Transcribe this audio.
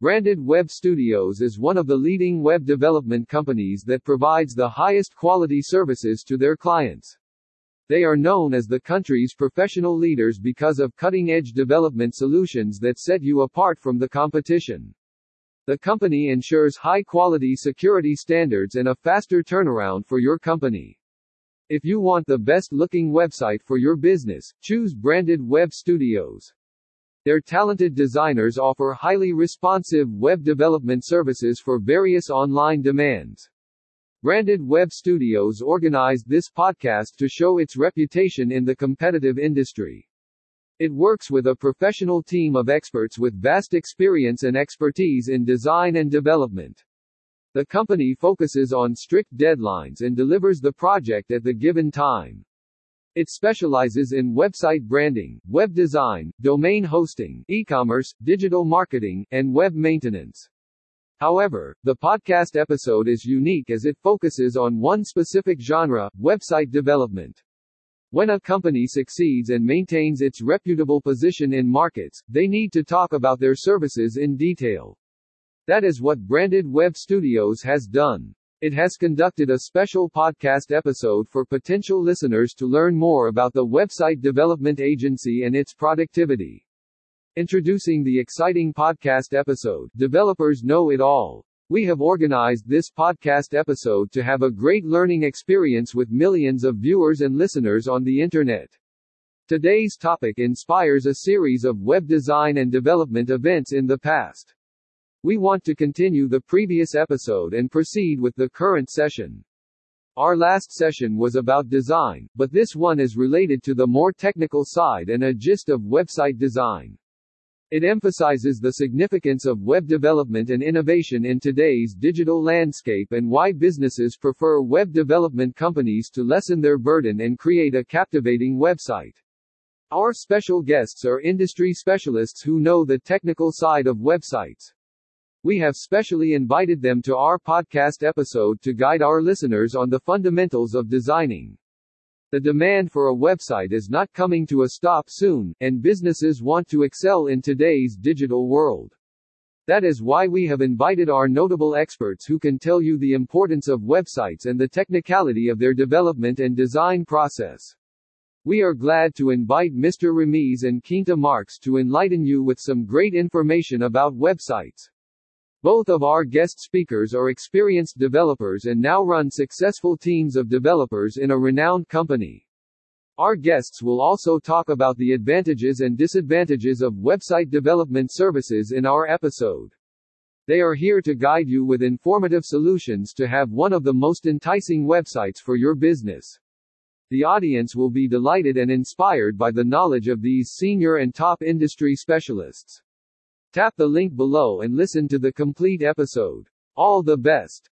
Branded Web Studios is one of the leading web development companies that provides the highest quality services to their clients. They are known as the country's professional leaders because of cutting-edge development solutions that set you apart from the competition. The company ensures high-quality security standards and a faster turnaround for your company. If you want the best-looking website for your business, choose Branded Web Studios. Their talented designers offer highly responsive web development services for various online demands. Branded Web Studios organized this podcast to show its reputation in the competitive industry. It works with a professional team of experts with vast experience and expertise in design and development. The company focuses on strict deadlines and delivers the project at the given time. It specializes in website branding, web design, domain hosting, e-commerce, digital marketing, and web maintenance. However, the podcast episode is unique as it focuses on one specific genre, website development. When a company succeeds and maintains its reputable position in markets, they need to talk about their services in detail. That is what Branded Web Studios has done. It has conducted a special podcast episode for potential listeners to learn more about the website development agency and its productivity. Introducing the exciting podcast episode, Developers Know It All. We have organized this podcast episode to have a great learning experience with millions of viewers and listeners on the internet. Today's topic inspires a series of web design and development events in the past. We want to continue the previous episode and proceed with the current session. Our last session was about design, but this one is related to the more technical side and a gist of website design. It emphasizes the significance of web development and innovation in today's digital landscape and why businesses prefer web development companies to lessen their burden and create a captivating website. Our special guests are industry specialists who know the technical side of websites. We have specially invited them to our podcast episode to guide our listeners on the fundamentals of designing. The demand for a website is not coming to a stop soon, and businesses want to excel in today's digital world. That is why we have invited our notable experts who can tell you the importance of websites and the technicality of their development and design process. We are glad to invite Mr. Ramiz and Quinta Marks to enlighten you with some great information about websites. Both of our guest speakers are experienced developers and now run successful teams of developers in a renowned company. Our guests will also talk about the advantages and disadvantages of website development services in our episode. They are here to guide you with informative solutions to have one of the most enticing websites for your business. The audience will be delighted and inspired by the knowledge of these senior and top industry specialists. Tap the link below and listen to the complete episode. All the best.